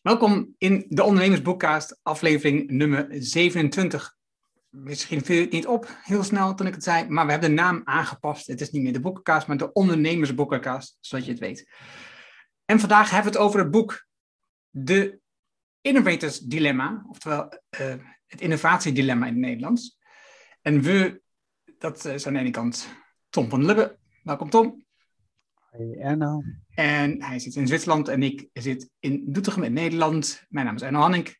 Welkom in de Ondernemersboekcast, aflevering nummer 27. Misschien viel het niet op heel snel toen ik het zei, maar we hebben de naam aangepast. Het is niet meer de boekencast, maar de Ondernemersboekencast, zodat je het weet. En vandaag hebben we het over het boek De Innovators Dilemma, oftewel uh, het innovatiedilemma in het Nederlands. En we, dat is aan de ene kant Tom van Lubbe. Welkom Tom. Erno. En hij zit in Zwitserland en ik zit in Doetinchem in Nederland. Mijn naam is Erno Hanning.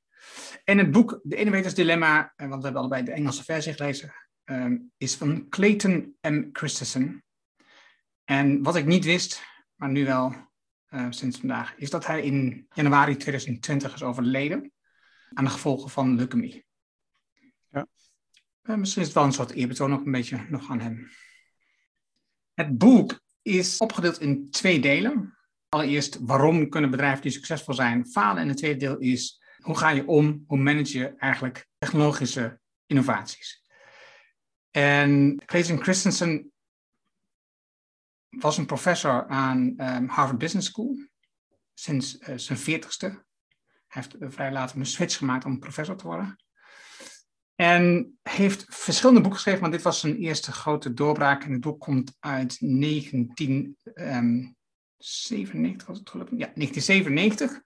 En het boek De Innovators Dilemma, eh, want we hebben allebei de Engelse versie gelezen, ehm, is van Clayton M. Christensen. En wat ik niet wist, maar nu wel uh, sinds vandaag, is dat hij in januari 2020 is overleden aan de gevolgen van leukemie. Ja. Uh, misschien is het wel een soort eerbetoon nog een beetje nog aan hem. Het boek is opgedeeld in twee delen. Allereerst, waarom kunnen bedrijven die succesvol zijn falen? En het tweede deel is, hoe ga je om, hoe manage je eigenlijk technologische innovaties? En Clayton Christensen was een professor aan um, Harvard Business School sinds uh, zijn veertigste. Hij heeft vrij later een switch gemaakt om professor te worden. En heeft verschillende boeken geschreven, maar dit was zijn eerste grote doorbraak. En het boek komt uit 1997, was het gelukkig? Ja, 1997.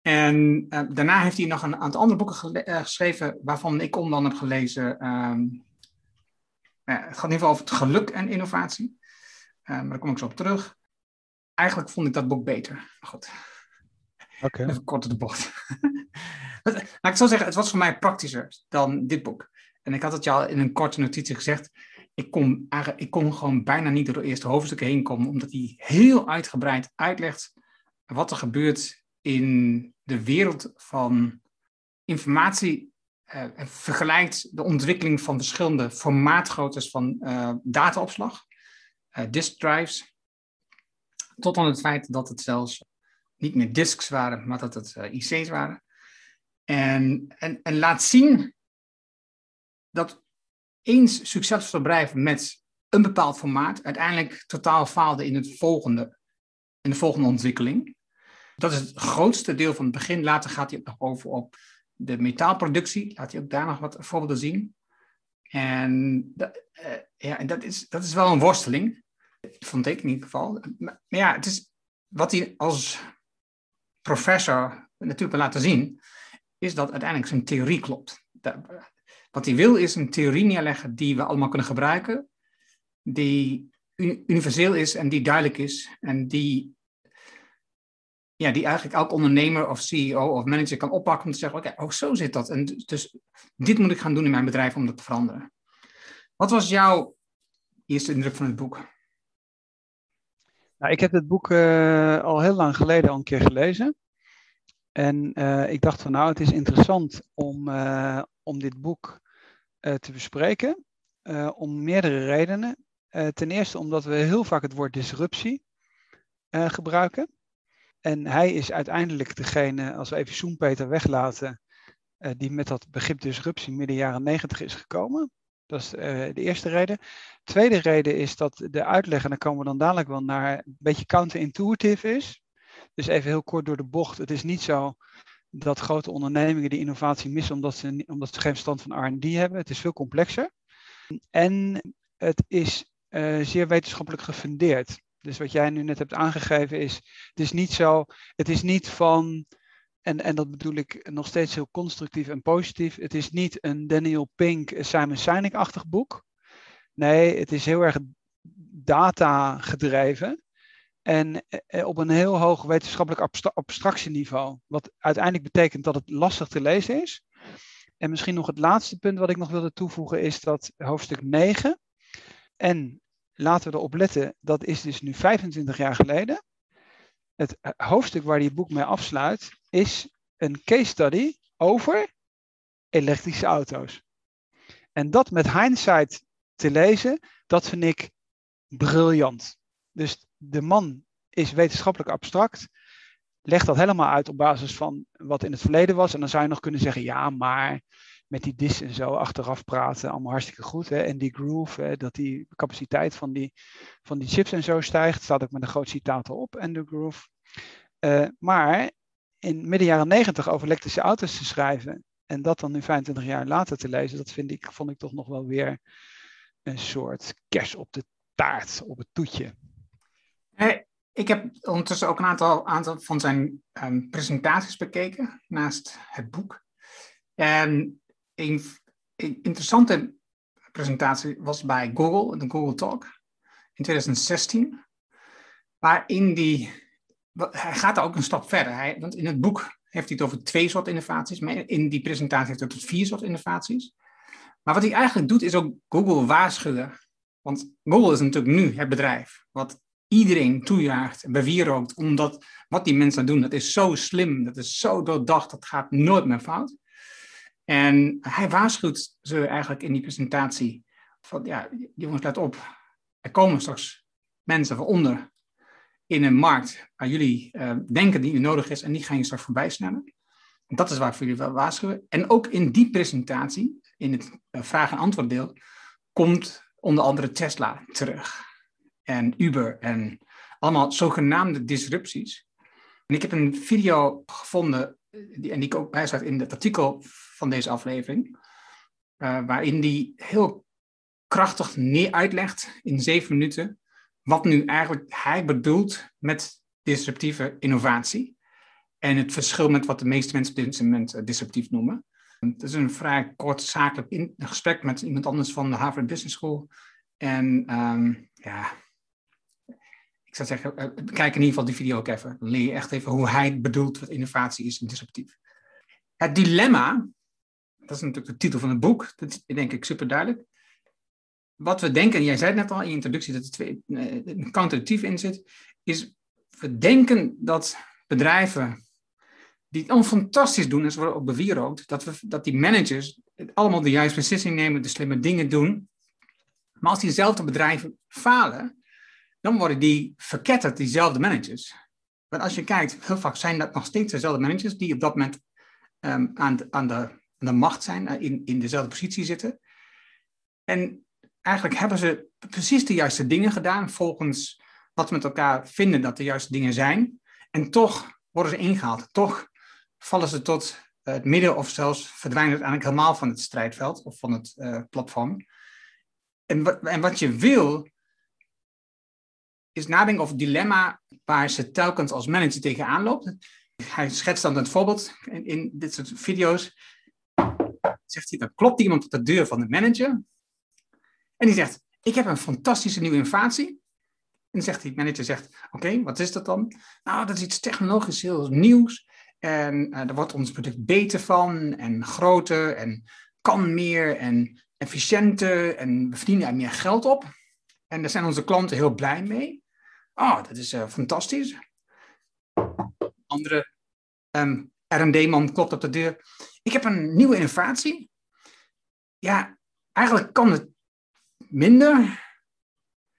En uh, daarna heeft hij nog een aantal andere boeken uh, geschreven, waarvan ik andere heb gelezen. Um, ja, het gaat in ieder geval over het geluk en innovatie. Uh, maar daar kom ik zo op terug. Eigenlijk vond ik dat boek beter. Maar goed. Okay. Even kort de bocht. Ik zo zeggen, het was voor mij praktischer dan dit boek. En ik had het je al in een korte notitie gezegd. Ik kon, ik kon gewoon bijna niet door de eerste hoofdstukken heen komen, omdat hij heel uitgebreid uitlegt wat er gebeurt in de wereld van informatie. Uh, en vergelijkt de ontwikkeling van verschillende formaatgroottes van uh, dataopslag, uh, disk drives, tot aan het feit dat het zelfs niet meer disks waren, maar dat het IC's waren. En, en, en laat zien dat eens succesvol bedrijf met een bepaald formaat uiteindelijk totaal faalde in, het volgende, in de volgende ontwikkeling. Dat is het grootste deel van het begin. Later gaat hij ook nog over op de metaalproductie. Laat hij ook daar nog wat voorbeelden zien. En dat, uh, ja, en dat, is, dat is wel een worsteling. Vond ik in ieder geval. Maar ja, het is wat hij als professor natuurlijk wil laten zien is dat uiteindelijk zijn theorie klopt. Wat hij wil is een theorie neerleggen die we allemaal kunnen gebruiken, die universeel is en die duidelijk is en die, ja, die eigenlijk elk ondernemer of CEO of manager kan oppakken om te zeggen, oké, oh, zo zit dat. En dus dit moet ik gaan doen in mijn bedrijf om dat te veranderen. Wat was jouw eerste indruk van het boek? Nou, ik heb het boek uh, al heel lang geleden al een keer gelezen. En uh, ik dacht van nou, het is interessant om, uh, om dit boek te bespreken. om meerdere redenen. ten eerste omdat we heel vaak het woord disruptie gebruiken. En hij is uiteindelijk degene, als we even Soenpeter weglaten, die met dat begrip disruptie midden jaren negentig is gekomen. Dat is de eerste reden. Tweede reden is dat de uitleg, en daar komen we dan dadelijk wel naar, een beetje counterintuitive is. Dus even heel kort door de bocht. Het is niet zo dat grote ondernemingen die innovatie missen omdat ze, omdat ze geen stand van RD hebben. Het is veel complexer. En het is uh, zeer wetenschappelijk gefundeerd. Dus wat jij nu net hebt aangegeven is, het is niet zo, het is niet van, en, en dat bedoel ik nog steeds heel constructief en positief, het is niet een Daniel Pink, Simon Sinek-achtig boek. Nee, het is heel erg data gedreven. En eh, eh, op een heel hoog wetenschappelijk abstractieniveau. Wat uiteindelijk betekent dat het lastig te lezen is. En misschien nog het laatste punt wat ik nog wilde toevoegen is dat hoofdstuk 9. En laten we erop letten, dat is dus nu 25 jaar geleden. Het eh, hoofdstuk waar die boek mee afsluit is een case study over elektrische auto's. En dat met hindsight te lezen, dat vind ik briljant. Dus de man is wetenschappelijk abstract, legt dat helemaal uit op basis van wat in het verleden was. En dan zou je nog kunnen zeggen, ja, maar met die dis en zo achteraf praten, allemaal hartstikke goed. Hè? En die groove, hè, dat die capaciteit van die, van die chips en zo stijgt, staat ook met een groot citaat op, en de groove. Uh, maar in midden jaren negentig over elektrische auto's te schrijven en dat dan nu 25 jaar later te lezen, dat vind ik, vond ik toch nog wel weer een soort kers op de taart, op het toetje. Ik heb ondertussen ook een aantal, aantal van zijn um, presentaties bekeken naast het boek. En een, interessante presentatie was bij Google, de Google Talk in 2016. Waarin die, hij gaat daar ook een stap verder. Hij, want in het boek heeft hij het over twee soorten innovaties, maar in die presentatie heeft hij het over vier soorten innovaties. Maar wat hij eigenlijk doet, is ook Google waarschuwen. Want Google is natuurlijk nu het bedrijf wat iedereen toejaagt en bewierookt, omdat wat die mensen doen, dat is zo slim, dat is zo doordacht, dat gaat nooit meer fout. En hij waarschuwt ze eigenlijk in die presentatie van, ja, jongens, let op, er komen straks mensen van onder in een markt waar jullie uh, denken die u nodig is en die gaan je straks voorbij snellen. Dat is waar ik voor jullie wel waarschuwen. En ook in die presentatie, in het uh, vraag- en antwoorddeel, komt onder andere Tesla terug en Uber en allemaal zogenaamde disrupties. En ik heb een video gevonden, die, en die ook bij staat in het artikel van deze aflevering, waarin die heel krachtig neer uitlegt in zeven minuten wat nu eigenlijk hij bedoelt met disruptieve innovatie. En het verschil met wat de meeste mensen op dit moment uh, disruptief noemen. Het is een vrij kort zakelijk in, gesprek met iemand anders van de Harvard Business School. En um, ja, ik zou zeggen, uh, kijk in ieder geval die video ook even. Dan leer je echt even hoe hij bedoelt wat innovatie is en disruptief. Het dilemma, dat is natuurlijk de titel van het boek, dat is denk ik super duidelijk. Wat we denken, en jij zei het net al in je introductie dat er twee, uh, een counterintuïtief in zit, is we denken dat bedrijven die het fantastisch doen, en ze worden ook bewierookt, dat, we, dat die managers allemaal de juiste beslissing nemen, de slimme dingen doen. Maar als diezelfde bedrijven falen, dan worden die verketterd, diezelfde managers. Want als je kijkt, heel vaak zijn dat nog steeds dezelfde managers die op dat moment um, aan, de, aan, de, de macht zijn, uh, in, in dezelfde positie zitten. En eigenlijk hebben ze precies de juiste dingen gedaan volgens wat we met elkaar vinden dat de juiste dingen zijn. En toch worden ze ingehaald. Toch vallen ze tot het midden of zelfs verdwijnen uiteindelijk helemaal van het strijdveld of van het uh, platform. En, en wat je wil, is nadenken over het dilemma waar ze telkens als manager tegenaan loopt. Hij schetst dan het voorbeeld in, in dit soort video's. Zegt hij, dan klopt iemand op de deur van de manager. En die zegt, ik heb een fantastische nieuwe innovatie. En zegt die manager, zegt, oké, wat is dat dan? Nou, dat is iets technologisch heel nieuws. En uh, daar wordt ons product beter van en groter en kan meer en efficiënter en we verdienen er meer geld op. En daar zijn onze klanten heel blij mee. Oh, dat is uh, fantastisch. Andere um, R&D-man klopt op de deur. Ik heb een nieuwe innovatie. Ja, eigenlijk kan het minder.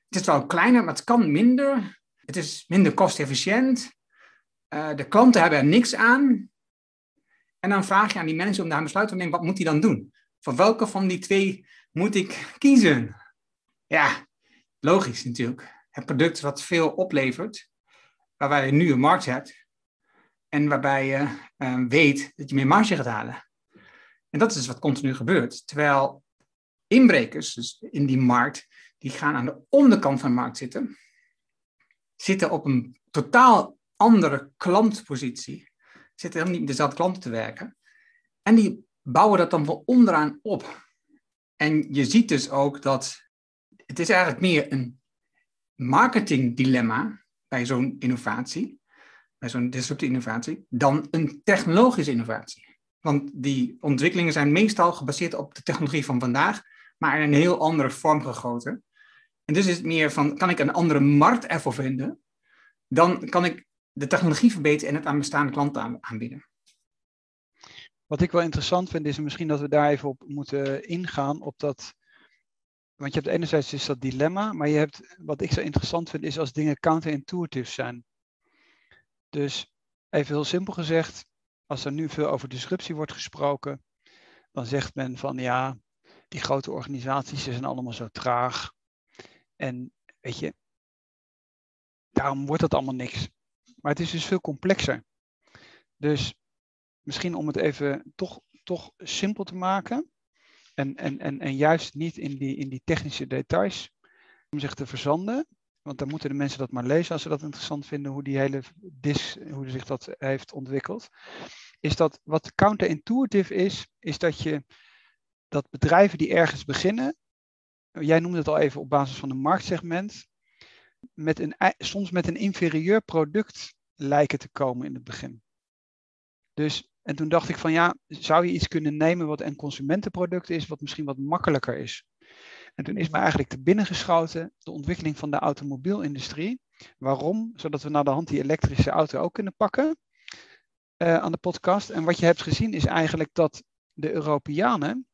Het is wel kleiner, maar het kan minder. Het is minder kostefficiënt. Uh, de klanten hebben er niks aan. En dan vraag je aan die manager om daar een besluit te nemen. Wat moet hij dan doen? Voor welke van die twee moet ik kiezen? Ja, logisch natuurlijk het product wat veel oplevert, waarbij je nu een markt hebt en waarbij je uh, weet dat je meer marge gaat halen. En dat is wat continu gebeurt. Terwijl inbrekers, dus in die markt, die gaan aan de onderkant van de markt zitten, zitten op een totaal andere klantpositie, zitten helemaal niet met dezelfde klanten te werken. En die bouwen dat dan van onderaan op. En je ziet dus ook dat het is eigenlijk meer een marketingdilemma bij zo'n innovatie, bij zo'n disruptieve innovatie, dan een technologische innovatie. Want die ontwikkelingen zijn meestal gebaseerd op de technologie van vandaag, maar in een heel andere vorm gegoten. En dus is het meer van, kan ik een andere markt ervoor vinden, dan kan ik de technologie verbeteren en het aan bestaande klanten aanbieden. Wat ik wel interessant vind, is misschien dat we daar even op moeten ingaan, op dat want je hebt enerzijds is dat dilemma, maar je hebt, wat ik zo interessant vind, is als dingen counterintuitive zijn. Dus even heel simpel gezegd, als er nu veel over disruptie wordt gesproken, dan zegt men van ja, die grote organisaties zijn allemaal zo traag. En weet je, daarom wordt dat allemaal niks. Maar het is dus veel complexer. Dus misschien om het even toch, toch simpel te maken. En, en, en, en juist niet in die, in die technische details om zich te verzanden. Want dan moeten de mensen dat maar lezen als ze dat interessant vinden, hoe die hele dis, hoe zich dat heeft ontwikkeld. Is dat wat counterintuitive is, is dat je dat bedrijven die ergens beginnen, jij noemde het al even op basis van een marktsegment, met een, soms met een inferieur product lijken te komen in het begin. Dus, en toen dacht ik van ja, zou je iets kunnen nemen wat een consumentenproduct is, wat misschien wat makkelijker is. En toen is me eigenlijk te binnen geschoten de ontwikkeling van de automobielindustrie. Waarom? Zodat we naar de hand die elektrische auto ook kunnen pakken uh, aan de podcast. En wat je hebt gezien is eigenlijk dat de Europeanen,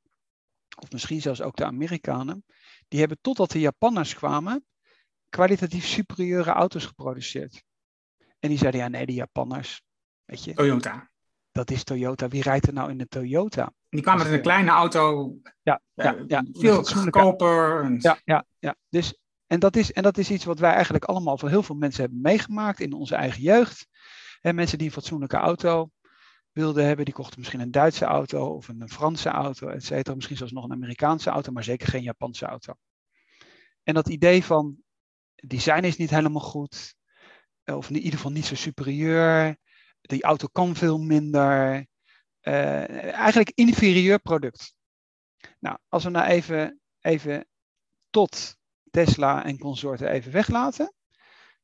of misschien zelfs ook de Amerikanen, die hebben totdat de Japanners kwamen, kwalitatief superieure auto's geproduceerd. En die zeiden, ja nee, de Japanners, weet je. Toyota. Dat is Toyota. Wie rijdt er nou in de Toyota? Die kwamen met een kleine auto. Ja, ja, eh, ja. Veel goedkoper. Ja, ja, ja. Dus, en, dat is, en dat is iets wat wij eigenlijk allemaal voor heel veel mensen hebben meegemaakt in onze eigen jeugd. En mensen die een fatsoenlijke auto wilden hebben, die kochten misschien een Duitse auto of een Franse auto, et cetera. Misschien zelfs nog een Amerikaanse auto, maar zeker geen Japanse auto. En dat idee van design is niet helemaal goed, of in ieder geval niet zo superieur, die auto kan veel minder, uh, eigenlijk inferieur product. Nou, als we nou even, even tot Tesla en consorten even weglaten.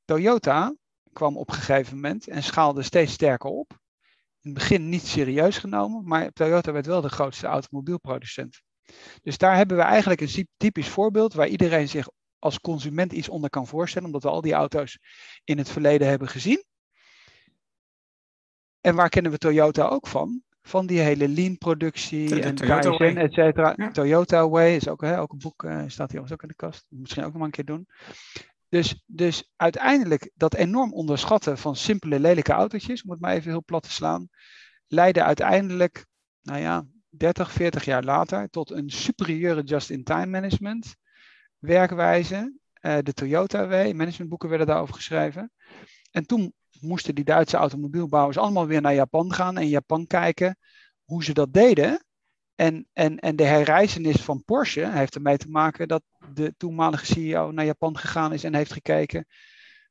Toyota kwam op een gegeven moment en schaalde steeds sterker op. In het begin niet serieus genomen, maar Toyota werd wel de grootste automobielproducent. Dus daar hebben we eigenlijk een typisch voorbeeld waar iedereen zich als consument iets onder kan voorstellen, omdat we al die auto's in het verleden hebben gezien. En waar kennen we Toyota ook van? Van die hele lean productie en Toyota Kaizen, et cetera. Toyota Way is ook, hè, ook een boek, uh, staat hier ook in de kast. Misschien ook nog maar een keer doen. Dus, dus uiteindelijk dat enorm onderschatten van simpele lelijke autootjes, om het maar even heel plat te slaan, leidde uiteindelijk, nou ja, 30, 40 jaar later tot een superieure just-in-time management werkwijze. Uh, de Toyota Way, managementboeken werden daarover geschreven. En toen moesten die Duitse automobielbouwers allemaal weer naar Japan gaan en Japan kijken hoe ze dat deden. En, en, en de herreizenis van Porsche heeft ermee te maken dat de toenmalige CEO naar Japan gegaan is en heeft gekeken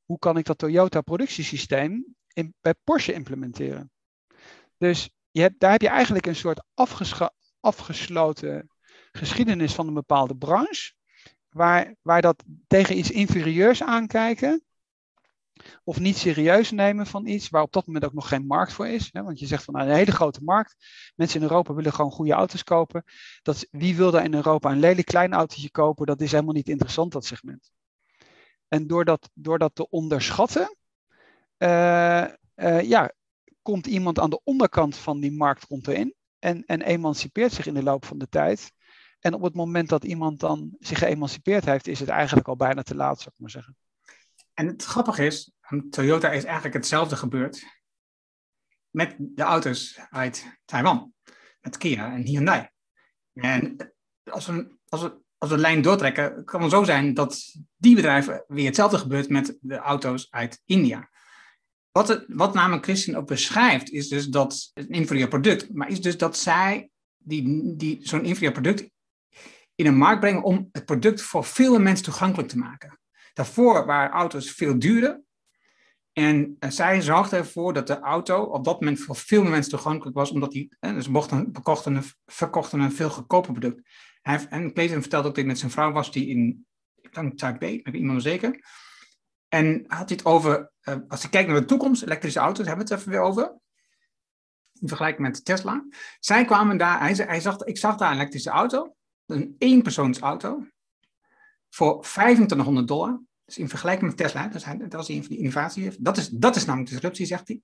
hoe kan ik dat Toyota productiesysteem in, bij Porsche implementeren. Dus je hebt, daar heb je eigenlijk een soort afgesloten geschiedenis van een bepaalde branche, waar, waar dat tegen iets inferieurs aankijken, of niet serieus nemen van iets waar op dat moment ook nog geen markt voor is. Hè? Want je zegt van nou, een hele grote markt. Mensen in Europa willen gewoon goede auto's kopen. Dat, wie wil daar in Europa een lelijk klein autootje kopen? Dat is helemaal niet interessant, dat segment. En door dat, door dat te onderschatten, uh, uh, ja, komt iemand aan de onderkant van die markt rond erin en, en emancipeert zich in de loop van de tijd. En op het moment dat iemand dan zich geëmancipeerd heeft, is het eigenlijk al bijna te laat, zou ik maar zeggen. En het grappige is, Toyota is eigenlijk hetzelfde gebeurd met de auto's uit Taiwan, met Kia en Hyundai. En als we, als we, als we de lijn doortrekken, kan het zo zijn dat die bedrijven weer hetzelfde gebeurt met de auto's uit India. Wat, het, wat namelijk Christian ook beschrijft, is dus dat een inferieur product, maar is dus dat zij die, die, zo'n inferieur product in een markt brengen om het product voor veel mensen toegankelijk te maken. Daarvoor waren auto's veel duurder. En zij zorgde ervoor dat de auto op dat moment voor veel mensen toegankelijk was, omdat die, dus mochten, bekochten, verkochten een veel goedkoper product. Hij en Clayton vertelde ook dat hij met zijn vrouw was, die in, ik denk Taipei, heb ik iemand zeker. En had hij het over, uh, als je kijkt naar de toekomst, elektrische auto's, hebben we het even weer over. In vergelijking met Tesla. Zij kwamen daar, hij, hij zag, ik zag daar een elektrische auto, een eenpersoonsauto voor 2500 dollar. Dus in vergelijking met Tesla, dat, was een van die innovatie. Dat is, dat is namelijk disruptie, zegt hij.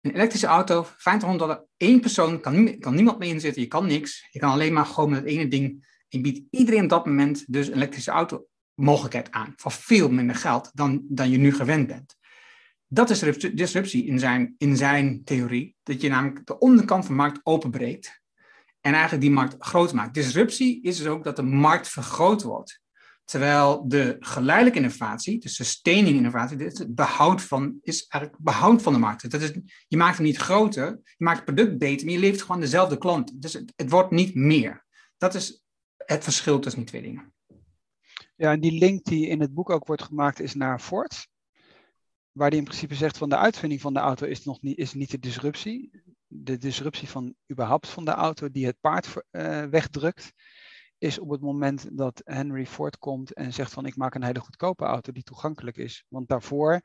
Een elektrische auto, 2500 dollar, één persoon, kan, kan niemand mee inzitten, je kan niks. Je kan alleen maar gewoon met het ene ding. Je biedt iedereen op dat moment dus een elektrische auto mogelijkheid aan. Voor veel minder geld dan, dan je nu gewend bent. Dat is disruptie in zijn, in zijn theorie. Dat je namelijk de onderkant van de markt openbreekt. En eigenlijk die markt groot maakt. Disruptie is dus ook dat de markt vergroot wordt Terwijl de geleidelijke innovatie, de sustaining innovatie, het behoud van, is eigenlijk behoud van de markt. Dat is, je maakt hem niet groter, je maakt het product beter, maar je levert gewoon dezelfde klant. Dus het, wordt niet meer. Dat is het verschil tussen die twee dingen. Ja, en die link die in het boek ook wordt gemaakt is naar Ford. Waar die in principe zegt van de uitvinding van de auto is nog niet, is niet de disruptie. De disruptie van überhaupt van de auto die het paard uh, wegdrukt is op het moment dat Henry Ford komt en zegt van ik maak een hele goedkope auto die toegankelijk is. Want daarvoor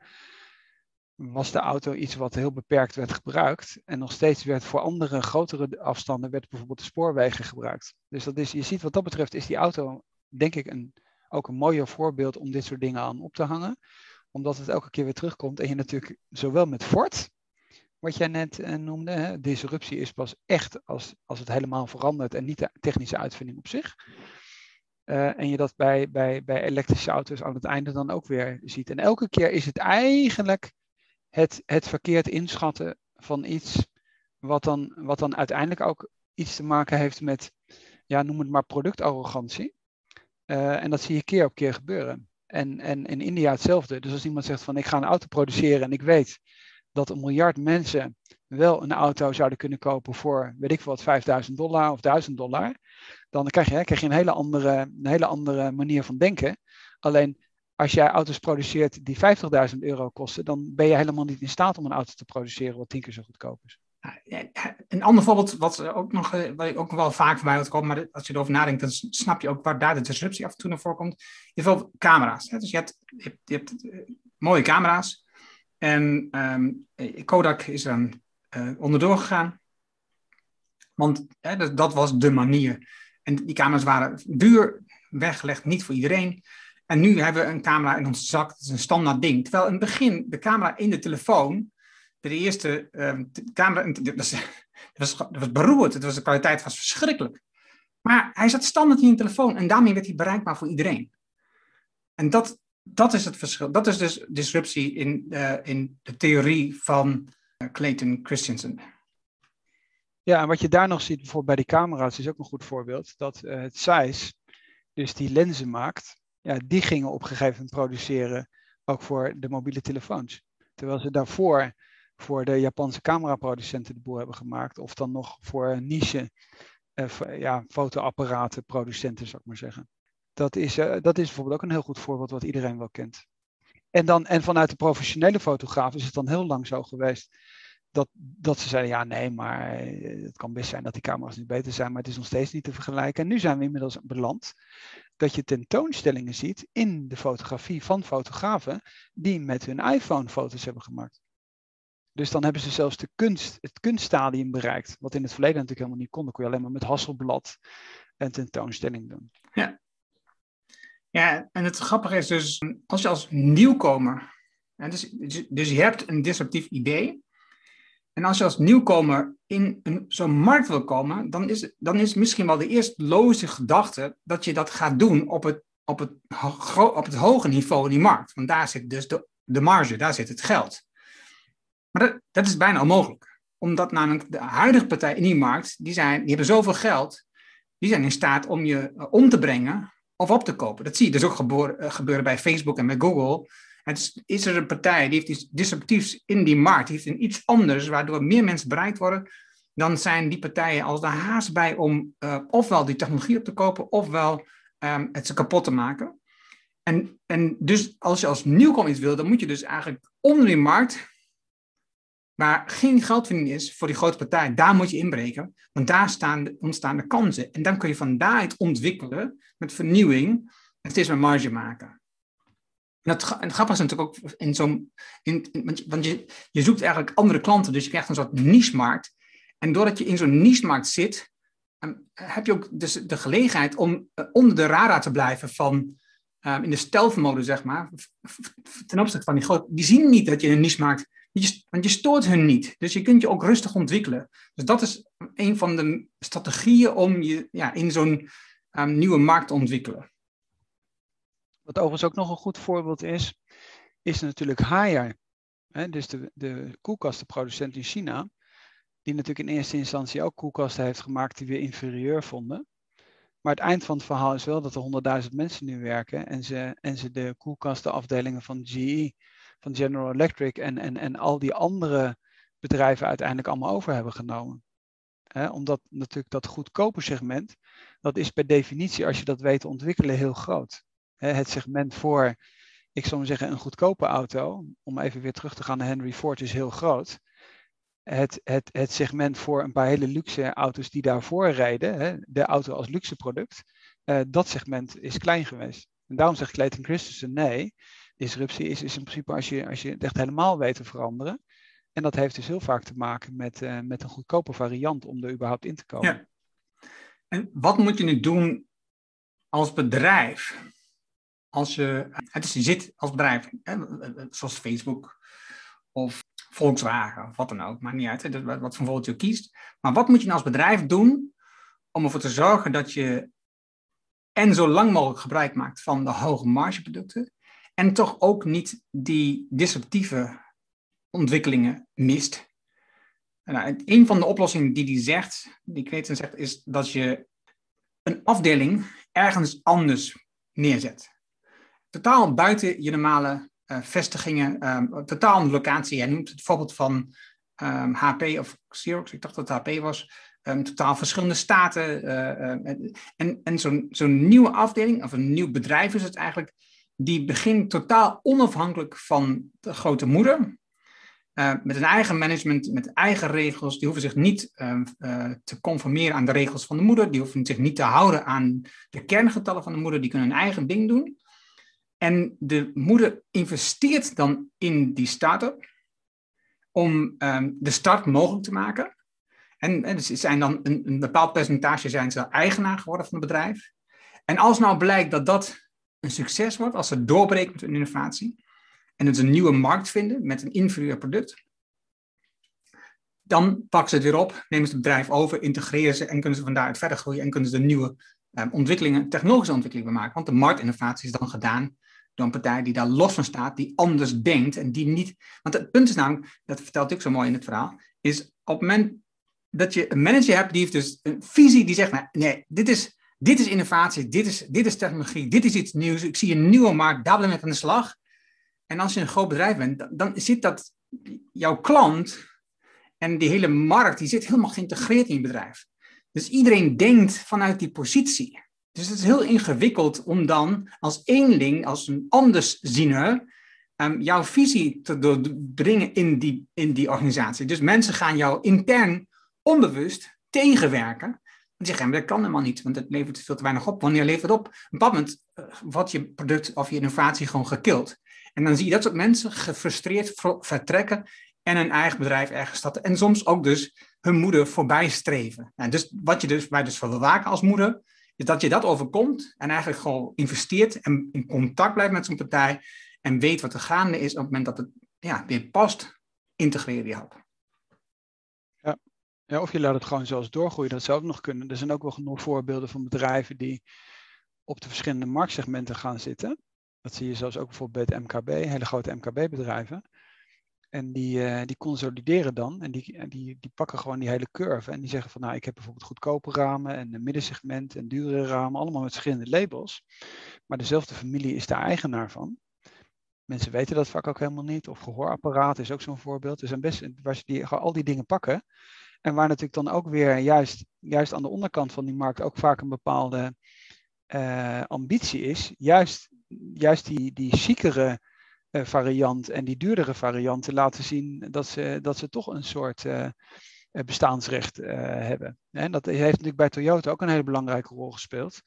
was de auto iets wat heel beperkt werd gebruikt. En nog steeds werd voor andere grotere afstanden werd bijvoorbeeld de spoorwegen gebruikt. Dus dat is, je ziet wat dat betreft is die auto denk ik een, ook een mooier voorbeeld om dit soort dingen aan op te hangen. Omdat het elke keer weer terugkomt. En je natuurlijk zowel met Ford wat jij net uh, noemde. Hè? Disruptie is pas echt als, als het helemaal verandert en niet de technische uitvinding op zich. Uh, en je dat bij, bij, bij elektrische auto's aan het einde dan ook weer ziet. En elke keer is het eigenlijk het, het verkeerd inschatten van iets wat dan, wat dan uiteindelijk ook iets te maken heeft met, ja, noem het maar productarrogantie. Uh, en dat zie je keer op keer gebeuren. En, en in India hetzelfde. Dus als iemand zegt van ik ga een auto produceren en ik weet dat een miljard mensen wel een auto zouden kunnen kopen voor, weet ik wat, 5000 dollar of 1000 dollar, dan krijg je, krijg je een, hele andere, een hele andere manier van denken. Alleen als jij auto's produceert die 50.000 euro kosten, dan ben je helemaal niet in staat om een auto te produceren wat tien keer zo goedkoop is. Een ander voorbeeld, wat, ook nog, eh, wat ook wel vaak voorbij wordt komen, maar als je erover nadenkt, dan snap je ook waar daar de disruptie af en toe naar voorkomt. Ieder geval camera's. Dus je hebt, je hebt, je hebt eh, mooie camera's, en um, Kodak is er uh, onderdoor gegaan. Want hè, dat, was de manier. En die camera's waren duur, weggelegd, niet voor iedereen. En nu hebben we een camera in onze zak, dat is een standaard ding. Terwijl in het begin de camera in de telefoon, de eerste um, camera, dat was, dat, was, beroerd, het was, de kwaliteit was verschrikkelijk. Maar hij zat standaard in de telefoon en daarmee werd hij bereikbaar voor iedereen. En dat, dat is het verschil. Dat is dus disruptie in, uh, in de theorie van uh, Clayton Christensen. Ja, en wat je daar nog ziet, bijvoorbeeld bij die camera's, is ook een goed voorbeeld. Dat uh, het Zeiss, dus die lenzen maakt, ja, die gingen op een gegeven moment produceren ook voor de mobiele telefoons. Terwijl ze daarvoor voor de Japanse cameraproducenten de boel hebben gemaakt. Of dan nog voor niche ja, fotoapparatenproducenten, zou ik maar zeggen. Dat is, uh, dat is bijvoorbeeld ook een heel goed voorbeeld wat iedereen wel kent. En, dan, en vanuit de professionele fotograaf is het dan heel lang zo geweest dat, dat ze zeiden, ja nee, maar eh, het kan best zijn dat die camera's niet beter zijn, maar het is nog steeds niet te vergelijken. En nu zijn we inmiddels beland dat je tentoonstellingen ziet in de fotografie van fotografen die met hun iPhone foto's hebben gemaakt. Dus dan hebben ze zelfs de kunst, het kunststadium bereikt, wat in het verleden natuurlijk helemaal niet kon. Dan kon je alleen maar met Hasselblad een tentoonstelling doen. Ja, ja, en het grappige is dus, als je als nieuwkomer, dus, dus, je hebt een disruptief idee, en als je als nieuwkomer in zo'n markt wil komen, dan is, dan is misschien wel de eerste loze gedachte dat je dat gaat doen op het, op het, op het hoge niveau in die markt. Want daar zit dus de, de marge, daar zit het geld. Maar dat, dat is bijna onmogelijk. Omdat namelijk de huidige partijen in die markt, die, zijn, die hebben zoveel geld, die zijn in staat om je eh, om te brengen of op te kopen. Dat zie je dus ook eh, gebeuren bij Facebook en bij Google. Het is, er een partij die heeft iets disruptiefs in die markt, heeft een iets anders, waardoor meer mensen bereikt worden, dan zijn die partijen als de haast bij om uh, ofwel die technologie op te kopen, ofwel um, het ze kapot te maken. En, en dus als je als nieuwkomer iets wil, dan moet je dus eigenlijk onder die markt waar geen geldvinding is voor die grote partij, daar moet je inbreken, want daar staan, ontstaan de kansen. En dan kun je van daaruit ontwikkelen met vernieuwing en steeds meer marge maken. En en het grappige is natuurlijk ook in zo'n. Want je, je zoekt eigenlijk andere klanten, dus je krijgt een soort niche-markt. En doordat je in zo'n niche-markt zit, ehm, heb je ook dus de gelegenheid om eh, onder de radar te blijven van. Um, in de stealth zeg maar. Ten opzichte van die grote. Die zien niet dat je in een niche-markt want je stoort hun niet. Dus je kunt je ook rustig ontwikkelen. Dus dat is een van de strategieën om je ja, in zo'n um, nieuwe markt te ontwikkelen. Wat overigens ook nog een goed voorbeeld is, is natuurlijk Haier. Dus de, de koelkastenproducent in China, die natuurlijk in eerste instantie ook koelkasten heeft gemaakt die we inferieur vonden. Maar het eind van het verhaal is wel dat er 100.000 mensen nu werken en ze, en ze de koelkastenafdelingen van GE, van General Electric en, en, en al die andere bedrijven uiteindelijk allemaal over hebben genomen. omdat natuurlijk dat goedkope segment, dat is per definitie, als je dat weet ontwikkelen, heel groot. het segment voor, ik zou maar zeggen, een goedkope auto, om even weer terug te gaan naar Henry Ford, is heel groot het, het, het segment voor een paar hele luxe auto's die daarvoor rijden, de auto als luxe product, uh, dat segment is klein geweest. En daarom zegt Clayton Christensen nee, disruptie is, is in principe als je, als je het echt helemaal weet te veranderen. En dat heeft dus heel vaak te maken met, uh, met een goedkope variant om er überhaupt in te komen. Ja. En wat moet je nu doen als bedrijf? Als je, het is, je zit als bedrijf, hè, zoals Facebook of Volkswagen of wat dan ook, maakt niet uit hè, wat voor voorbeeld je kiest. Maar wat moet je nou als bedrijf doen om ervoor te zorgen dat je en zo lang mogelijk gebruik maakt van de hoge margeproducten en toch ook niet die disruptieve ontwikkelingen mist. Nou, een van de oplossingen die die zegt, die Kneten zegt, is dat je een afdeling ergens anders neerzet. Totaal buiten je normale uh, vestigingen, um, totaal locatie. Hij noemt het voorbeeld van HP ehm, of Xerox, ik dacht dat het HP was. Um, totaal verschillende staten. Uh, en en zo'n zo'n nieuwe afdeling, of een nieuw bedrijf is het eigenlijk, die begint totaal onafhankelijk van de grote moeder. Uh, met een eigen management, met eigen regels. Die hoeven zich niet uh, te conformeren aan de regels van de moeder. Die hoeven zich niet te houden aan de kerngetallen van de moeder. Die kunnen hun eigen ding doen. En de moeder investeert dan in die start-up om um, de start mogelijk te maken. En, en ze zijn dan een, een, bepaald percentage zijn ze eigenaar geworden van het bedrijf. En als nou blijkt dat dat een succes wordt, als ze doorbreken met een innovatie en het een nieuwe markt vinden met een inferieur product, dan pakken ze het weer op, nemen ze het bedrijf over, integreren ze en kunnen ze van daaruit verder groeien en kunnen ze de nieuwe um, ontwikkelingen, technologische ontwikkelingen maken. Want de marktinnovatie is dan gedaan door een partij die daar los van staat, die anders denkt en die niet. Want het punt is namelijk, dat vertelt ook zo mooi in het verhaal, is op het moment dat je een manager hebt die heeft dus een visie die zegt: nou, nee, dit is, dit is innovatie, dit is, dit is technologie, dit is iets nieuws, ik zie een nieuwe markt, daar ben ik aan de slag. En als je een groot bedrijf bent, dan, dan zit dat jouw klant en die hele markt, die zit helemaal geïntegreerd in je bedrijf. Dus iedereen denkt vanuit die positie. Dus het is heel ingewikkeld om dan als eenling, als een andersziener, um, jouw visie te doorbrengen in die, in die organisatie. Dus mensen gaan jou intern onbewust tegenwerken. En zeggen, dat kan helemaal niet, want het levert veel te weinig op. Wanneer levert het op? Op een moment uh, wordt je product of je innovatie gewoon gekild. En dan zie je dat soort mensen gefrustreerd vertrekken en een eigen bedrijf ergens starten. En soms ook dus hun moeder voorbij streven. En dus wat je dus, wij dus wil waken als moeder, is dat je dat overkomt en eigenlijk gewoon investeert en in contact blijft met zo'n partij en weet wat er gaande is op het moment dat het ja, weer past, integreer je helpen. Ja. of je laat het gewoon zelfs doorgroeien, dat zou ook nog kunnen. Er zijn ook wel genoeg voorbeelden van bedrijven die op de verschillende marktsegmenten gaan zitten. Dat zie je zelfs ook bijvoorbeeld bij het MKB, hele grote MKB-bedrijven. En die, uh, die consolideren dan en die, die, die pakken gewoon die hele curve. En die zeggen van nou, ik heb bijvoorbeeld goedkope ramen en een middensegment en dure ramen, allemaal met verschillende labels. Maar dezelfde familie is daar eigenaar van. Mensen weten dat vaak ook helemaal niet. Of gehoorapparaat is ook zo'n voorbeeld. Er zijn best waar ze die, al die dingen pakken. En waar natuurlijk dan ook weer juist, juist aan de onderkant van die markt ook vaak een bepaalde uh, ambitie is. Juist, juist die, die chicere uh, variant en die duurdere varianten laten zien dat ze, dat ze toch een soort uh, bestaansrecht hebben. En dat heeft natuurlijk bij Toyota ook een hele belangrijke rol gespeeld.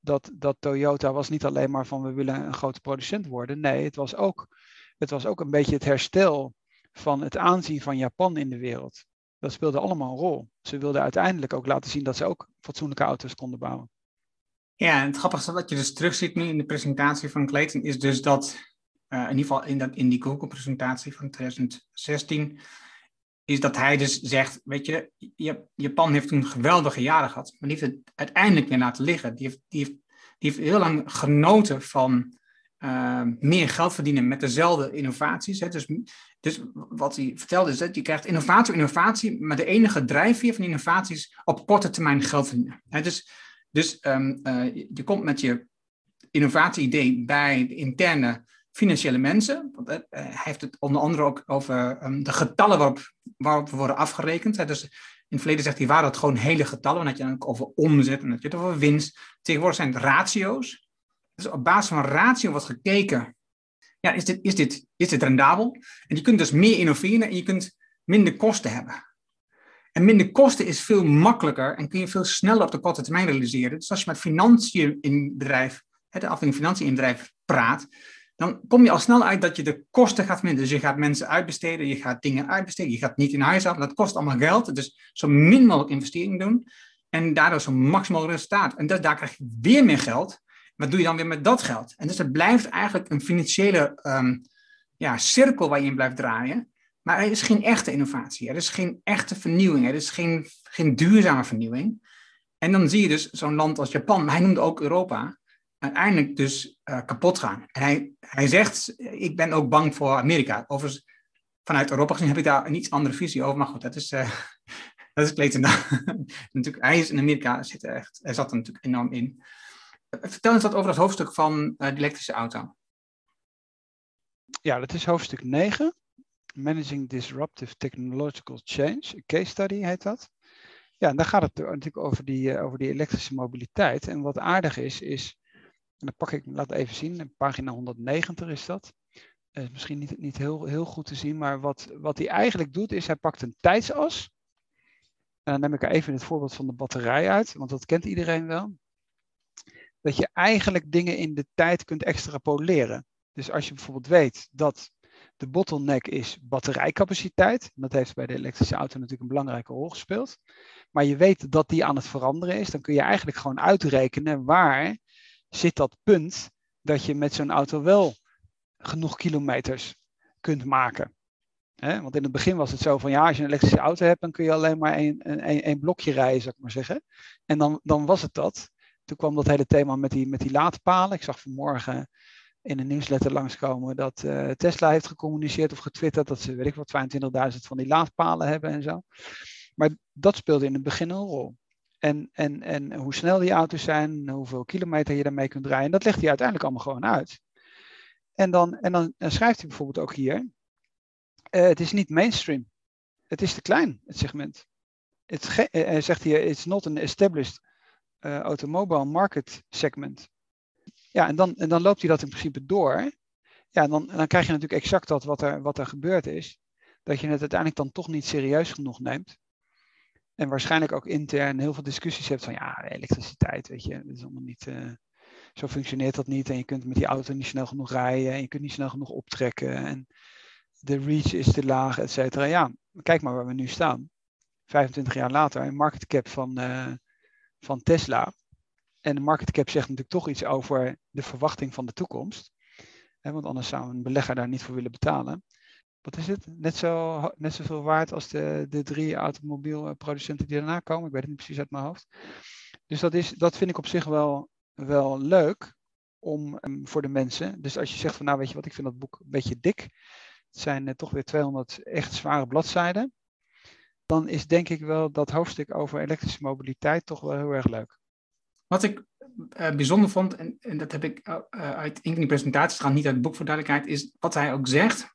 Dat, dat Toyota was niet alleen maar van we willen een grote producent worden. Nee, het was ook, het was ook een beetje het herstel van het aanzien van Japan in de wereld. Dat speelde allemaal een rol. Ze wilden uiteindelijk ook laten zien dat ze ook fatsoenlijke auto's konden bouwen. Ja, en het grappigste wat je dus terugziet nu in de presentatie van Clayton is dus dat uh, in ieder geval in, dat, in die Google-presentatie van 2016, is dat hij dus zegt, weet je, Japan heeft toen geweldige jaren gehad, maar die heeft het uiteindelijk weer laten liggen. Die heeft, die heeft, die heeft heel lang genoten van uh, meer geld verdienen met dezelfde innovaties. Hè. Dus, dus wat hij vertelde is dat je krijgt innovatie innovatie, maar de enige drijfveer van innovaties op korte termijn geld verdienen. Hè. Dus Dus um, je komt met je innovatie-idee bij de interne financiële mensen. Want, uh, hij heeft het onder andere ook over um, de getallen waarop, waarop we worden afgerekend. Hè. Dus in het verleden zegt hij, waren dat gewoon hele getallen. Dan had je dan over omzet en had je het over winst. Tegenwoordig zijn het ratio's. Dus op basis van ratio wordt gekeken, ja, is dit, is, dit, is dit rendabel? En je kunt dus meer innoveren en je kunt minder kosten hebben. En minder kosten is veel makkelijker en kun je veel sneller op de korte termijn realiseren. Dus als je met financiën in bedrijf, de afdeling financiën in bedrijf praat, dan kom je al snel uit dat je de kosten gaat minderen. Dus je gaat mensen uitbesteden, je gaat dingen uitbesteden, je gaat niet in huis af. Dat kost allemaal geld. Dus zo min mogelijk investering doen en daardoor zo maximaal resultaat. En dus daar krijg je weer meer geld. Wat doe je dan weer met dat geld? En dus het blijft eigenlijk een financiële um, ja, cirkel waar je in blijft draaien. Maar er is geen echte innovatie. Er is geen echte vernieuwing. Er is geen, geen duurzame vernieuwing. En dan zie je dus zo'n land als Japan, maar hij noemde ook Europa, uiteindelijk dus uh, kapot gaan. En hij, hij zegt, ik ben ook bang voor Amerika. Overigens, vanuit Europa gezien heb ik daar een iets andere visie over. Maar goed, dat is, uh, dat is Clayton. natuurlijk, hij is in Amerika, zit echt, hij zat er natuurlijk enorm in. Vertel eens wat over het hoofdstuk van uh, de elektrische auto. Ja, dat is hoofdstuk 9. Managing Disruptive Technological Change. Een case study heet dat. Ja, en daar gaat het natuurlijk over die, over die elektrische mobiliteit. En wat aardig is, is en dan pak ik, laat even zien, pagina 190 is dat. Uh, misschien niet, niet heel, heel goed te zien, maar wat, wat hij eigenlijk doet is, hij pakt een tijdsas. En dan neem ik er even het voorbeeld van de batterij uit, want dat kent iedereen wel. Dat je eigenlijk dingen in de tijd kunt extrapoleren. Dus als je bijvoorbeeld weet dat de bottleneck is batterijcapaciteit. Dat heeft bij de elektrische auto natuurlijk een belangrijke rol gespeeld. Maar je weet dat die aan het veranderen is. Dan kun je eigenlijk gewoon uitrekenen waar zit dat punt dat je met zo'n auto wel genoeg kilometers kunt maken. want in het begin was het zo van ja, als je een elektrische auto hebt, dan kun je alleen maar één, blokje rijden, zou ik maar zeggen. En dan, dan was het dat. Toen kwam dat hele thema met die, met die laadpalen. Ik zag vanmorgen in een nieuwsletter langskomen dat uh, Tesla heeft gecommuniceerd of getwitterd dat ze, weet ik wat, 22.000 van die laadpalen hebben en zo. Maar dat speelde in het begin een rol. En, en, en hoe snel die auto's zijn, hoeveel kilometer je daarmee kunt rijden. Dat legt hij uiteindelijk allemaal gewoon uit. En dan, en dan, schrijft hij bijvoorbeeld ook hier: uh, Het is niet mainstream. Het is te klein, het segment. Het uh, zegt hier: It's not an established uh, automobile market segment. Ja, en dan, en dan loopt hij dat in principe door. Ja, en dan, dan krijg je natuurlijk exact dat wat er, wat er gebeurd is. Dat je het uiteindelijk dan toch niet serieus genoeg neemt. En waarschijnlijk ook intern heel veel discussies hebt van ja, elektriciteit, weet je, dat is allemaal niet, uh, zo functioneert dat niet. En je kunt met die auto niet snel genoeg rijden en je kunt niet snel genoeg optrekken. En de reach is te laag, et cetera. Ja, kijk maar waar we nu staan. 25 jaar later, een market cap van, uh, van Tesla. En de market cap zegt natuurlijk toch iets over de verwachting van de toekomst. want anders zou een belegger daar niet voor willen betalen wat is het? Net, zo, net zoveel waard als de, de drie automobielproducenten die daarna komen. Ik weet het niet precies uit mijn hoofd. Dus dat, is, dat vind ik op zich wel, wel leuk om, um, voor de mensen. Dus als je zegt van nou weet je wat, ik vind dat boek een beetje dik. Het zijn uh, toch weer 200 echt zware bladzijden. Dan is denk ik wel dat hoofdstuk over elektrische mobiliteit toch wel heel erg leuk. Wat ik uh, bijzonder vond, en, en, dat heb ik uh, uit van die presentaties, gaan niet uit het boek voor duidelijkheid, is wat hij ook zegt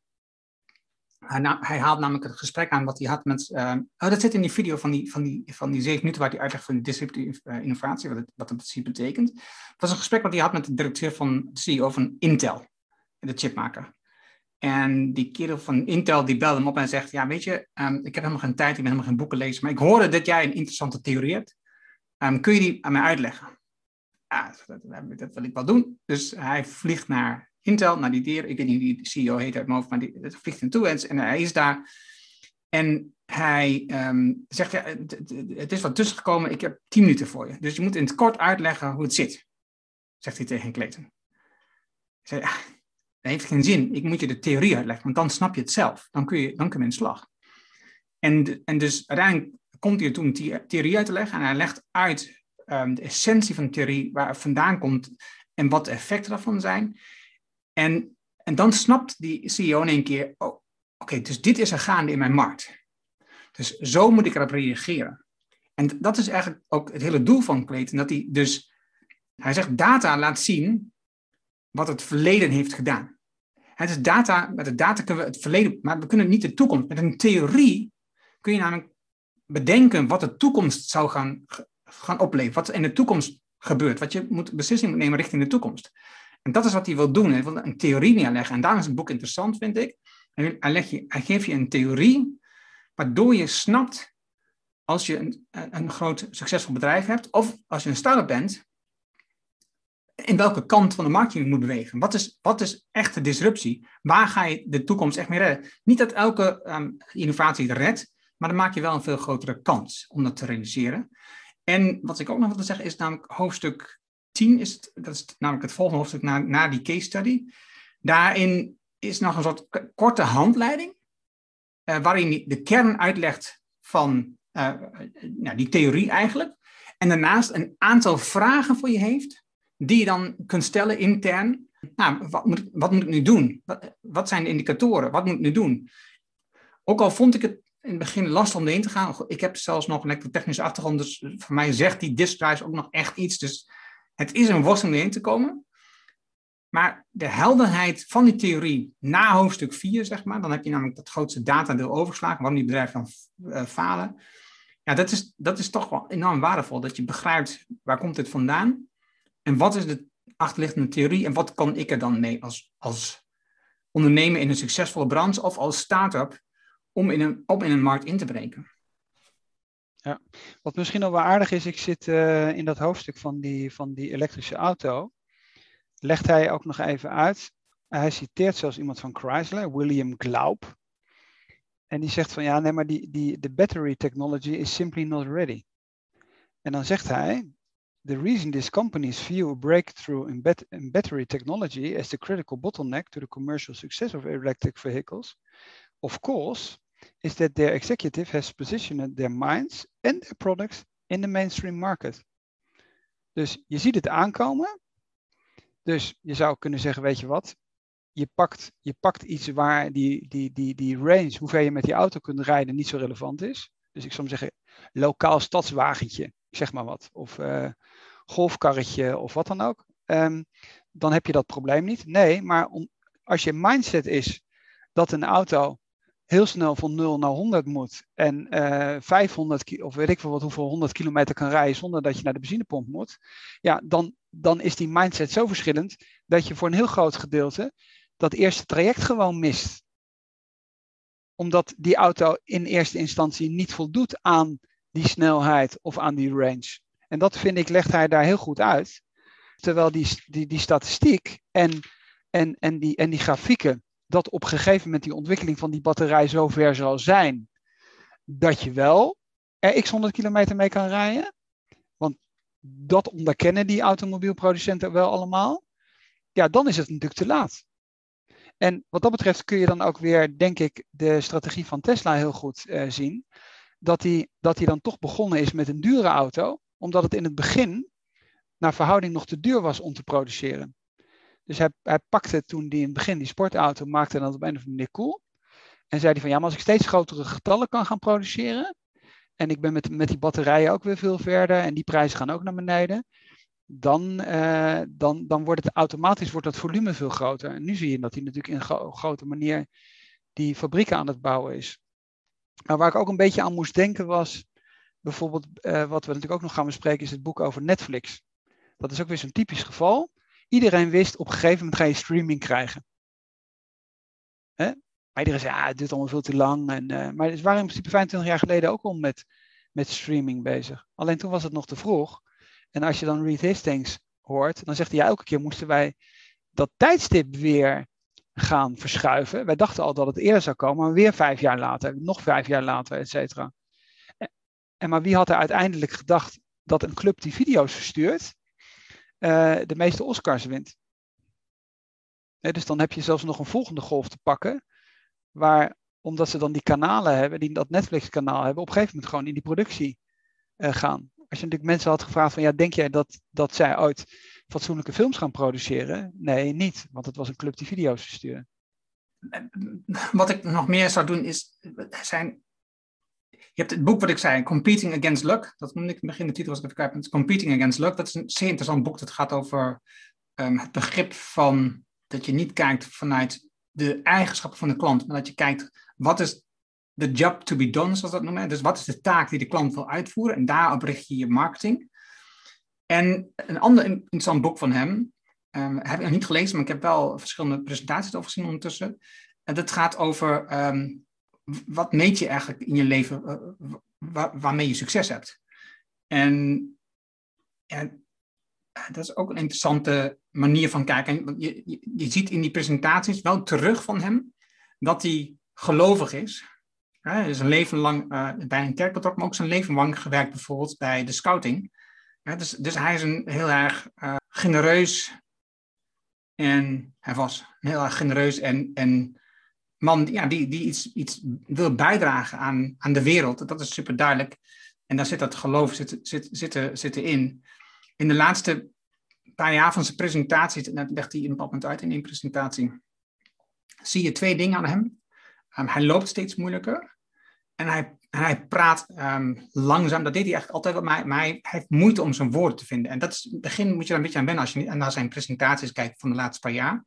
hij, hij, haalt namelijk het gesprek aan wat hij had met. Oh, dat zit in die video van die, van die, van die zeven minuten waar hij uitlegt van de disruptieve innovatie, wat het, wat het precies betekent. Het was een gesprek wat hij had met de directeur van de CEO van Intel, de chipmaker. En die kerel van Intel die belde hem op en zegt: Ja, weet je, um, ik heb helemaal geen tijd, ik ben helemaal geen boeken lezen, maar ik hoorde dat jij een interessante theorie hebt. Um, kun je die aan mij uitleggen? Ja, dat, wil ik wel doen. Dus hij vliegt naar Intel, naar die dier, ik weet niet wie de CEO heet uit mijn hoofd, maar die, vliegt hem toe en, hij is daar. En hij um, zegt, ja, het is wat tussen gekomen, ik heb tien minuten voor je. Dus je moet in het kort uitleggen hoe het zit, zegt hij tegen Clayton. Hij zei, dat heeft geen zin, ik moet je de theorie uitleggen, want dan snap je het zelf. Dan kun je, dan kun je in slag. En, en dus uiteindelijk komt hij toen theorie uit te leggen en hij legt uit um, de essentie van de theorie, waar het vandaan komt en wat de effecten daarvan zijn. En, en dan snapt die CEO in één keer, oh, oké, dus dit is er gaande in mijn markt. Dus zo moet ik erop reageren. En dat is eigenlijk ook het hele doel van Clayton. Dat hij dus, hij zegt, data laat zien wat het verleden heeft gedaan. Het is data, met de data kunnen we het verleden, maar we kunnen niet de toekomst. Met een theorie kun je namelijk bedenken wat de toekomst zou gaan, gaan opleveren. Wat in de toekomst gebeurt. Wat je moet beslissing moet nemen richting de toekomst. En dat is wat hij wil doen. Hij wil een theorie neerleggen. En daarom is het boek interessant, vind ik. Hij, leg je, hij geeft je een theorie, waardoor je snapt, als je een, een groot succesvol bedrijf hebt, of als je een start-up bent, in welke kant van de markt je moet bewegen. Wat is, wat is echte disruptie? Waar ga je de toekomst echt mee redden? Niet dat elke um, innovatie het redt, maar dan maak je wel een veel grotere kans om dat te realiseren. En wat ik ook nog wil zeggen is namelijk hoofdstuk 10, is het, dat is namelijk het volgende hoofdstuk na, na die case study. Daarin is nog een soort korte handleiding, uh, waarin de kern uitlegt van uh, nou, die theorie eigenlijk. En daarnaast een aantal vragen voor je heeft, die je dan kunt stellen intern. Nou, wat moet, wat moet ik nu doen? Wat, zijn de indicatoren? Wat moet ik nu doen? Ook al vond ik het in het begin lastig om erin te gaan. Ik heb zelfs nog een technische achtergrond, dus voor mij zegt die disk ook nog echt iets. Dus het is een worsteling erin te komen. Maar de helderheid van die theorie na hoofdstuk 4, zeg maar, dan heb je namelijk dat grootste datadeel overgeslagen, waarom die bedrijven dan uh, falen. Ja, dat is, dat is toch wel enorm waardevol, dat je begrijpt waar komt dit vandaan en wat is de achterliggende theorie en wat kan ik er dan mee als, als ondernemer in een succesvolle branche of als start-up om in een, om in een markt in te breken. Ja, wat misschien nog wel aardig is, ik zit uh, in dat hoofdstuk van die, van die elektrische auto. Legt hij ook nog even uit. Hij citeert zelfs iemand van Chrysler, William Glaub. En die zegt van ja, nee, maar die, die, de battery technology is simply not ready. En dan zegt hij, the reason these companies view a breakthrough in, bat in battery technology as the critical bottleneck to the commercial success of electric vehicles, of course, is that their executive has positioned their minds and their products in the mainstream market. Dus je ziet het aankomen. Dus je zou kunnen zeggen, weet je wat, je pakt, je pakt iets waar die, die, die, die range, hoeveel je met die auto kunt rijden, niet zo relevant is. Dus ik zou zeggen, lokaal stadswagentje, zeg maar wat. Of uh, golfkarretje of wat dan ook. Um, dan heb je dat probleem niet. Nee, maar om, als je mindset is dat een auto heel snel van 0 naar 100 moet en uh, eh, 500 of weet ik veel wat hoeveel 100 kilometer kan rijden zonder dat je naar de benzinepomp moet, ja, dan, dan is die mindset zo verschillend dat je voor een heel groot gedeelte dat eerste traject gewoon mist. Omdat die auto in eerste instantie niet voldoet aan die snelheid of aan die range. En dat vind ik, legt hij daar heel goed uit. Terwijl die, die, die statistiek en, en, en, die, en die grafieken dat op een gegeven moment die ontwikkeling van die batterij zo ver zal zijn dat je wel er x 100 kilometer mee kan rijden. Want dat onderkennen die automobielproducenten wel allemaal. Ja, dan is het natuurlijk te laat. En wat dat betreft kun je dan ook weer, denk ik, de strategie van Tesla heel goed uh, zien. Dat hij dat dan toch begonnen is met een dure auto, omdat het in het begin naar verhouding nog te duur was om te produceren. Dus hij, hij pakte toen die in het begin die sportauto, maakte dat op een of andere manier cool. En zei hij van ja, maar als ik steeds grotere getallen kan gaan produceren. En ik ben met, met die batterijen ook weer veel verder. En die prijzen gaan ook naar beneden. Dan, uh, dan, dan wordt het automatisch wordt dat volume veel groter. En nu zie je dat hij natuurlijk in een grote manier die fabrieken aan het bouwen is. Maar waar ik ook een beetje aan moest denken was. Bijvoorbeeld, uh, wat we natuurlijk ook nog gaan bespreken, is het boek over Netflix. Dat is ook weer zo'n typisch geval. Iedereen wist, op een gegeven moment ga je streaming krijgen. Hè? Maar iedereen zei, ja, het duurt allemaal veel te lang. En, uh, maar ze waren in principe 25 jaar geleden ook al met, met streaming bezig. Alleen toen was het nog te vroeg. En als je dan Reed Hastings hoort, dan zegt hij, ja, elke keer moesten wij dat tijdstip weer gaan verschuiven. Wij dachten al dat het eerder zou komen, maar weer vijf jaar later, nog vijf jaar later, et cetera. En maar wie had er uiteindelijk gedacht dat een club die video's verstuurt, uh, de meeste Oscars wint. dus dan heb je zelfs nog een volgende golf te pakken, waar, omdat ze dan die kanalen hebben, die dat Netflix-kanaal hebben, op een gegeven moment gewoon in die productie uh, gaan. Als je natuurlijk mensen had gevraagd van, ja, denk jij dat, dat zij ooit fatsoenlijke films gaan produceren? Nee, niet, want het was een club die video's verstuurde. Wat ik nog meer zou doen is, zijn hebt het boek wat ik zei, Competing Against Luck. Dat noemde ik in het begin, de titel was even kwijt. Competing Against Luck, dat is een zeer interessant boek. Dat gaat over ehm, het begrip van dat je niet kijkt vanuit de eigenschappen van de klant, maar dat je kijkt, wat is de job to be done, zoals dat noemen. Dus wat is de taak die de klant wil uitvoeren? En daarop richt je je marketing. En een ander interessant boek van hem, um, heb ik nog niet gelezen, maar ik heb wel verschillende presentaties over gezien ondertussen. En dat gaat over ehm, wat meet je eigenlijk in je leven uh, waarmee je succes hebt. En ja, dat is ook een interessante manier van kijken. Je, je, ziet in die presentaties wel terug van hem dat hij gelovig is. Hij is een leven lang uh, bij een kerk betrokken, maar ook zijn leven lang gewerkt bijvoorbeeld bij de scouting. dus, dus hij is een heel erg uh, genereus en hij was heel erg genereus en, en man ja, die, die iets, iets wil bijdragen aan, aan de wereld. Dat is super duidelijk. En daar zit dat geloof zit, zit, zitten, in. In de laatste paar jaar van zijn presentaties, en dat legt hij een bepaald moment uit in één presentatie, zie je twee dingen aan hem. Um, hij loopt steeds moeilijker en hij, hij praat um, langzaam. Dat deed hij eigenlijk altijd, maar, maar hij, heeft moeite om zijn woorden te vinden. En dat is, in het begin moet je daar een beetje aan wennen als je naar zijn presentaties kijkt van de laatste paar jaar. Um,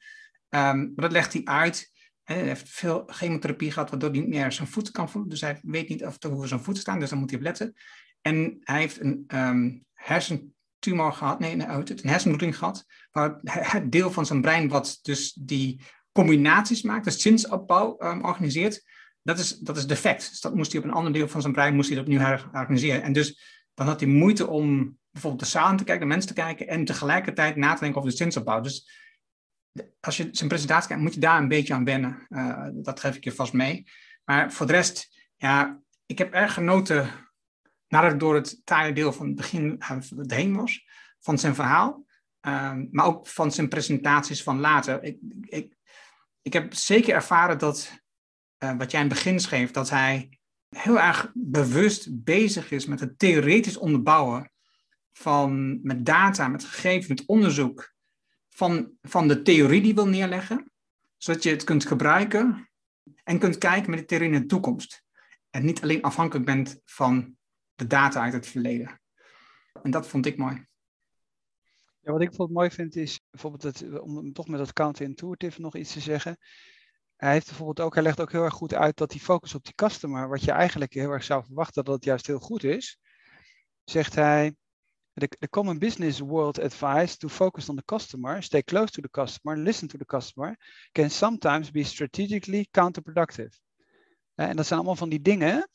maar dat legt hij uit. Hij heeft veel chemotherapie gehad, waardoor hij niet meer zijn voeten kan voelen. Dus hij weet niet of hoe zijn voeten staan, dus daar moet hij op letten. En hij heeft een um, hersentumor gehad, nee, nee een hersenbloeding gehad, waar het deel van zijn brein wat dus die combinaties maakt, dus zinsopbouw um, organiseert, dat is, dat is defect. Dus dat moest hij op een ander deel van zijn brein moest hij opnieuw herorganiseren. En dus dan had hij moeite om bijvoorbeeld de zaal te kijken, de mensen te kijken en tegelijkertijd na te denken over de zinsopbouw. Dus als je zijn presentatie kijkt, moet je daar een beetje aan wennen. Uh, dat geef ik je vast mee. Maar voor de rest, ja, ik heb erg genoten nadat ik door het taaie deel van het begin uh, heen was, van zijn verhaal. Uh, maar ook van zijn presentaties van later. Ik, ik, ik heb zeker ervaren dat, uh, wat jij in het begin schreef, dat hij heel erg bewust bezig is met het theoretisch onderbouwen van, met data, met gegevens, met onderzoek van, van de theorie die wil neerleggen, zodat je het kunt gebruiken en kunt kijken met de theorie naar de toekomst. En niet alleen afhankelijk bent van de data uit het verleden. En dat vond ik mooi. Ja, wat ik bijvoorbeeld mooi vind is, bijvoorbeeld om toch met dat counterintuitive nog iets te zeggen. Hij heeft bijvoorbeeld ook, hij legt ook heel erg goed uit dat die focus op die customer, wat je eigenlijk heel erg zou verwachten dat het juist heel goed is, zegt hij, The, common business world advice to focus on the customer, stay close to the customer, listen to the customer, can sometimes be strategically counterproductive. Uh, en dat zijn allemaal van die dingen,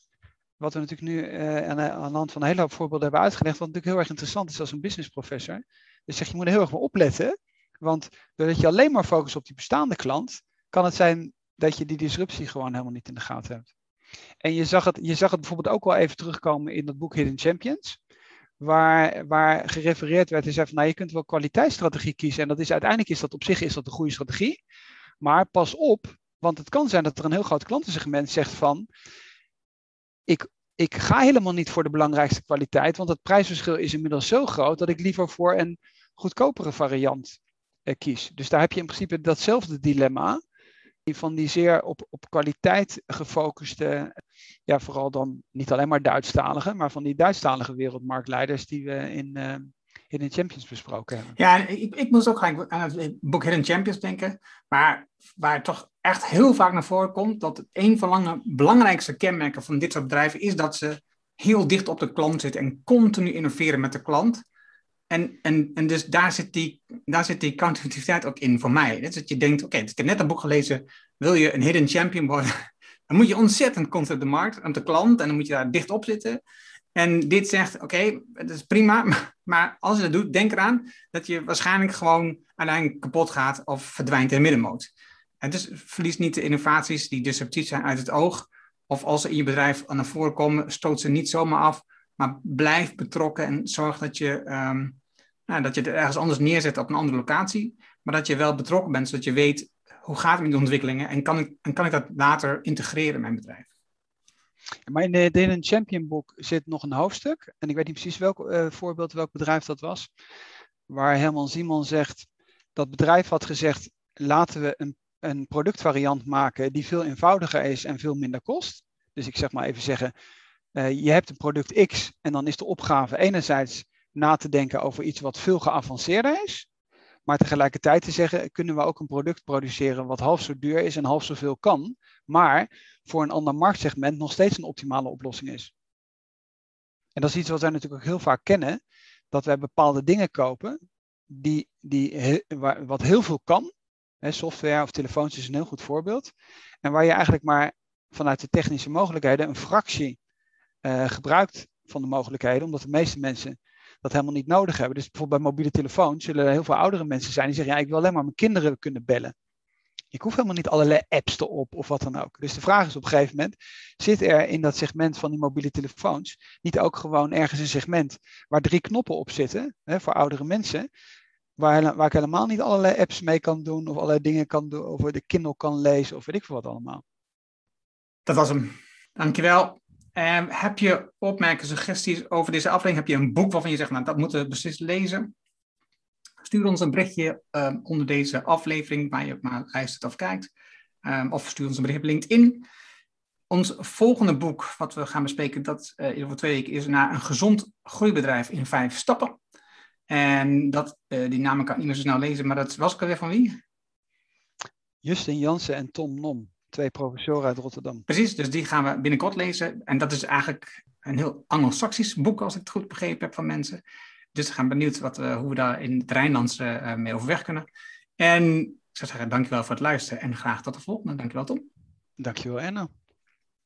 wat we natuurlijk nu uh, aan, aan, de hand van een hele hoop voorbeelden hebben uitgelegd, wat natuurlijk heel erg interessant is als een business professor. Dus zeg je moet er heel erg mee opletten, want doordat je alleen maar focust op die bestaande klant, kan het zijn dat je die disruptie gewoon helemaal niet in de gaten hebt. En je zag het, je zag het bijvoorbeeld ook wel even terugkomen in dat boek Hidden Champions waar, waar gerefereerd werd en zei van nou je kunt wel kwaliteitsstrategie kiezen. En dat is uiteindelijk is dat op zich is dat een goede strategie, maar pas op, want het kan zijn dat er een heel groot klantensegment zegt van ik, ik ga helemaal niet voor de belangrijkste kwaliteit, want het prijsverschil is inmiddels zo groot dat ik liever voor een goedkopere variant eh, kies. Dus daar heb je in principe datzelfde dilemma van die zeer op, op kwaliteit gefocuste, ja, vooral dan niet alleen maar Duitsstalige, maar van die Duitsstalige wereldmarktleiders die we in, uh, Hidden Champions besproken hebben. Ja, ik, ik moest ook aan het boek Hidden Champions denken, maar waar toch echt heel vaak naar voren komt dat een van de belangrijkste kenmerken van dit soort bedrijven is dat ze heel dicht op de klant zitten en continu innoveren met de klant. En, en, en dus daar zit die, daar zit die ook in voor mij. Dus dat je denkt, oké, ik heb net een boek gelezen, wil je een hidden champion worden? Dan moet je ontzettend komt op de markt, op de klant, en dan moet je daar dicht op zitten. En dit zegt, oké, dat is prima, maar als je dat doet, denk eraan dat je waarschijnlijk gewoon uiteindelijk kapot gaat of verdwijnt in de middenmoot. En dus verlies niet de innovaties die disruptief zijn uit het oog. Of als ze in je bedrijf naar voren komen, stoot ze niet zomaar af, maar blijf betrokken en zorg dat je, um, nou, dat je het ergens anders neerzet op een andere locatie. Maar dat je wel betrokken bent, zodat je weet hoe gaat het met de ontwikkelingen en kan ik, en kan ik dat later integreren in mijn bedrijf. Maar in de Champion boek zit nog een hoofdstuk. En ik weet niet precies welk uh, voorbeeld, welk bedrijf dat was. Waar Herman Simon zegt, dat bedrijf had gezegd, laten we een, een productvariant maken die veel eenvoudiger is en veel minder kost. Dus ik zeg maar even zeggen, je hebt een product X en dan is de opgave enerzijds na te denken over iets wat veel geavanceerder is. Maar tegelijkertijd te zeggen, kunnen we ook een product produceren wat half zo duur is en half zoveel kan, maar voor een ander marktsegment nog steeds een optimale oplossing is. En dat is iets wat wij natuurlijk ook heel vaak kennen, dat wij bepaalde dingen kopen die, die, wat heel veel kan. Software of telefoons is een heel goed voorbeeld. En waar je eigenlijk maar vanuit de technische mogelijkheden een fractie uh, gebruikt van de mogelijkheden, omdat de meeste mensen dat helemaal niet nodig hebben. Dus bijvoorbeeld bij mobiele telefoons zullen er heel veel oudere mensen zijn die zeggen, ja, ik wil alleen maar mijn kinderen kunnen bellen. Ik hoef helemaal niet allerlei apps erop of wat dan ook. Dus de vraag is op een gegeven moment, zit er in dat segment van die mobiele telefoons niet ook gewoon ergens een segment waar drie knoppen op zitten hè, voor oudere mensen, waar, waar ik helemaal niet allerlei apps mee kan doen of allerlei dingen kan doen, of de Kindle kan lezen of weet ik veel wat allemaal. Dat was hem. Dankjewel. Um, heb je opmerkingen, suggesties over deze aflevering? Heb je een boek waarvan je zegt, nou dat moeten we precies lezen? Stuur ons een berichtje um, onder deze aflevering waar je maar luistert of kijkt. Um, of stuur ons een berichtje op LinkedIn. Ons volgende boek, wat we gaan bespreken, dat uh, over twee weken is naar een gezond groeibedrijf in vijf stappen. En dat, uh, die namen kan ik niet meer zo snel lezen, maar dat was ik alweer van wie? Justin Jansen en Tom Nom, twee professoren uit Rotterdam. Precies, dus die gaan we binnenkort lezen. En dat is eigenlijk een heel anglo-saxisch boek, als ik het goed begrepen heb van mensen. Dus we gaan benieuwd wat, uh, hoe we daar in het Rijnlands uh, mee overweg kunnen. En ik zou zeggen, dankjewel voor het luisteren en graag tot de volgende. Dankjewel Tom. Dankjewel Enno.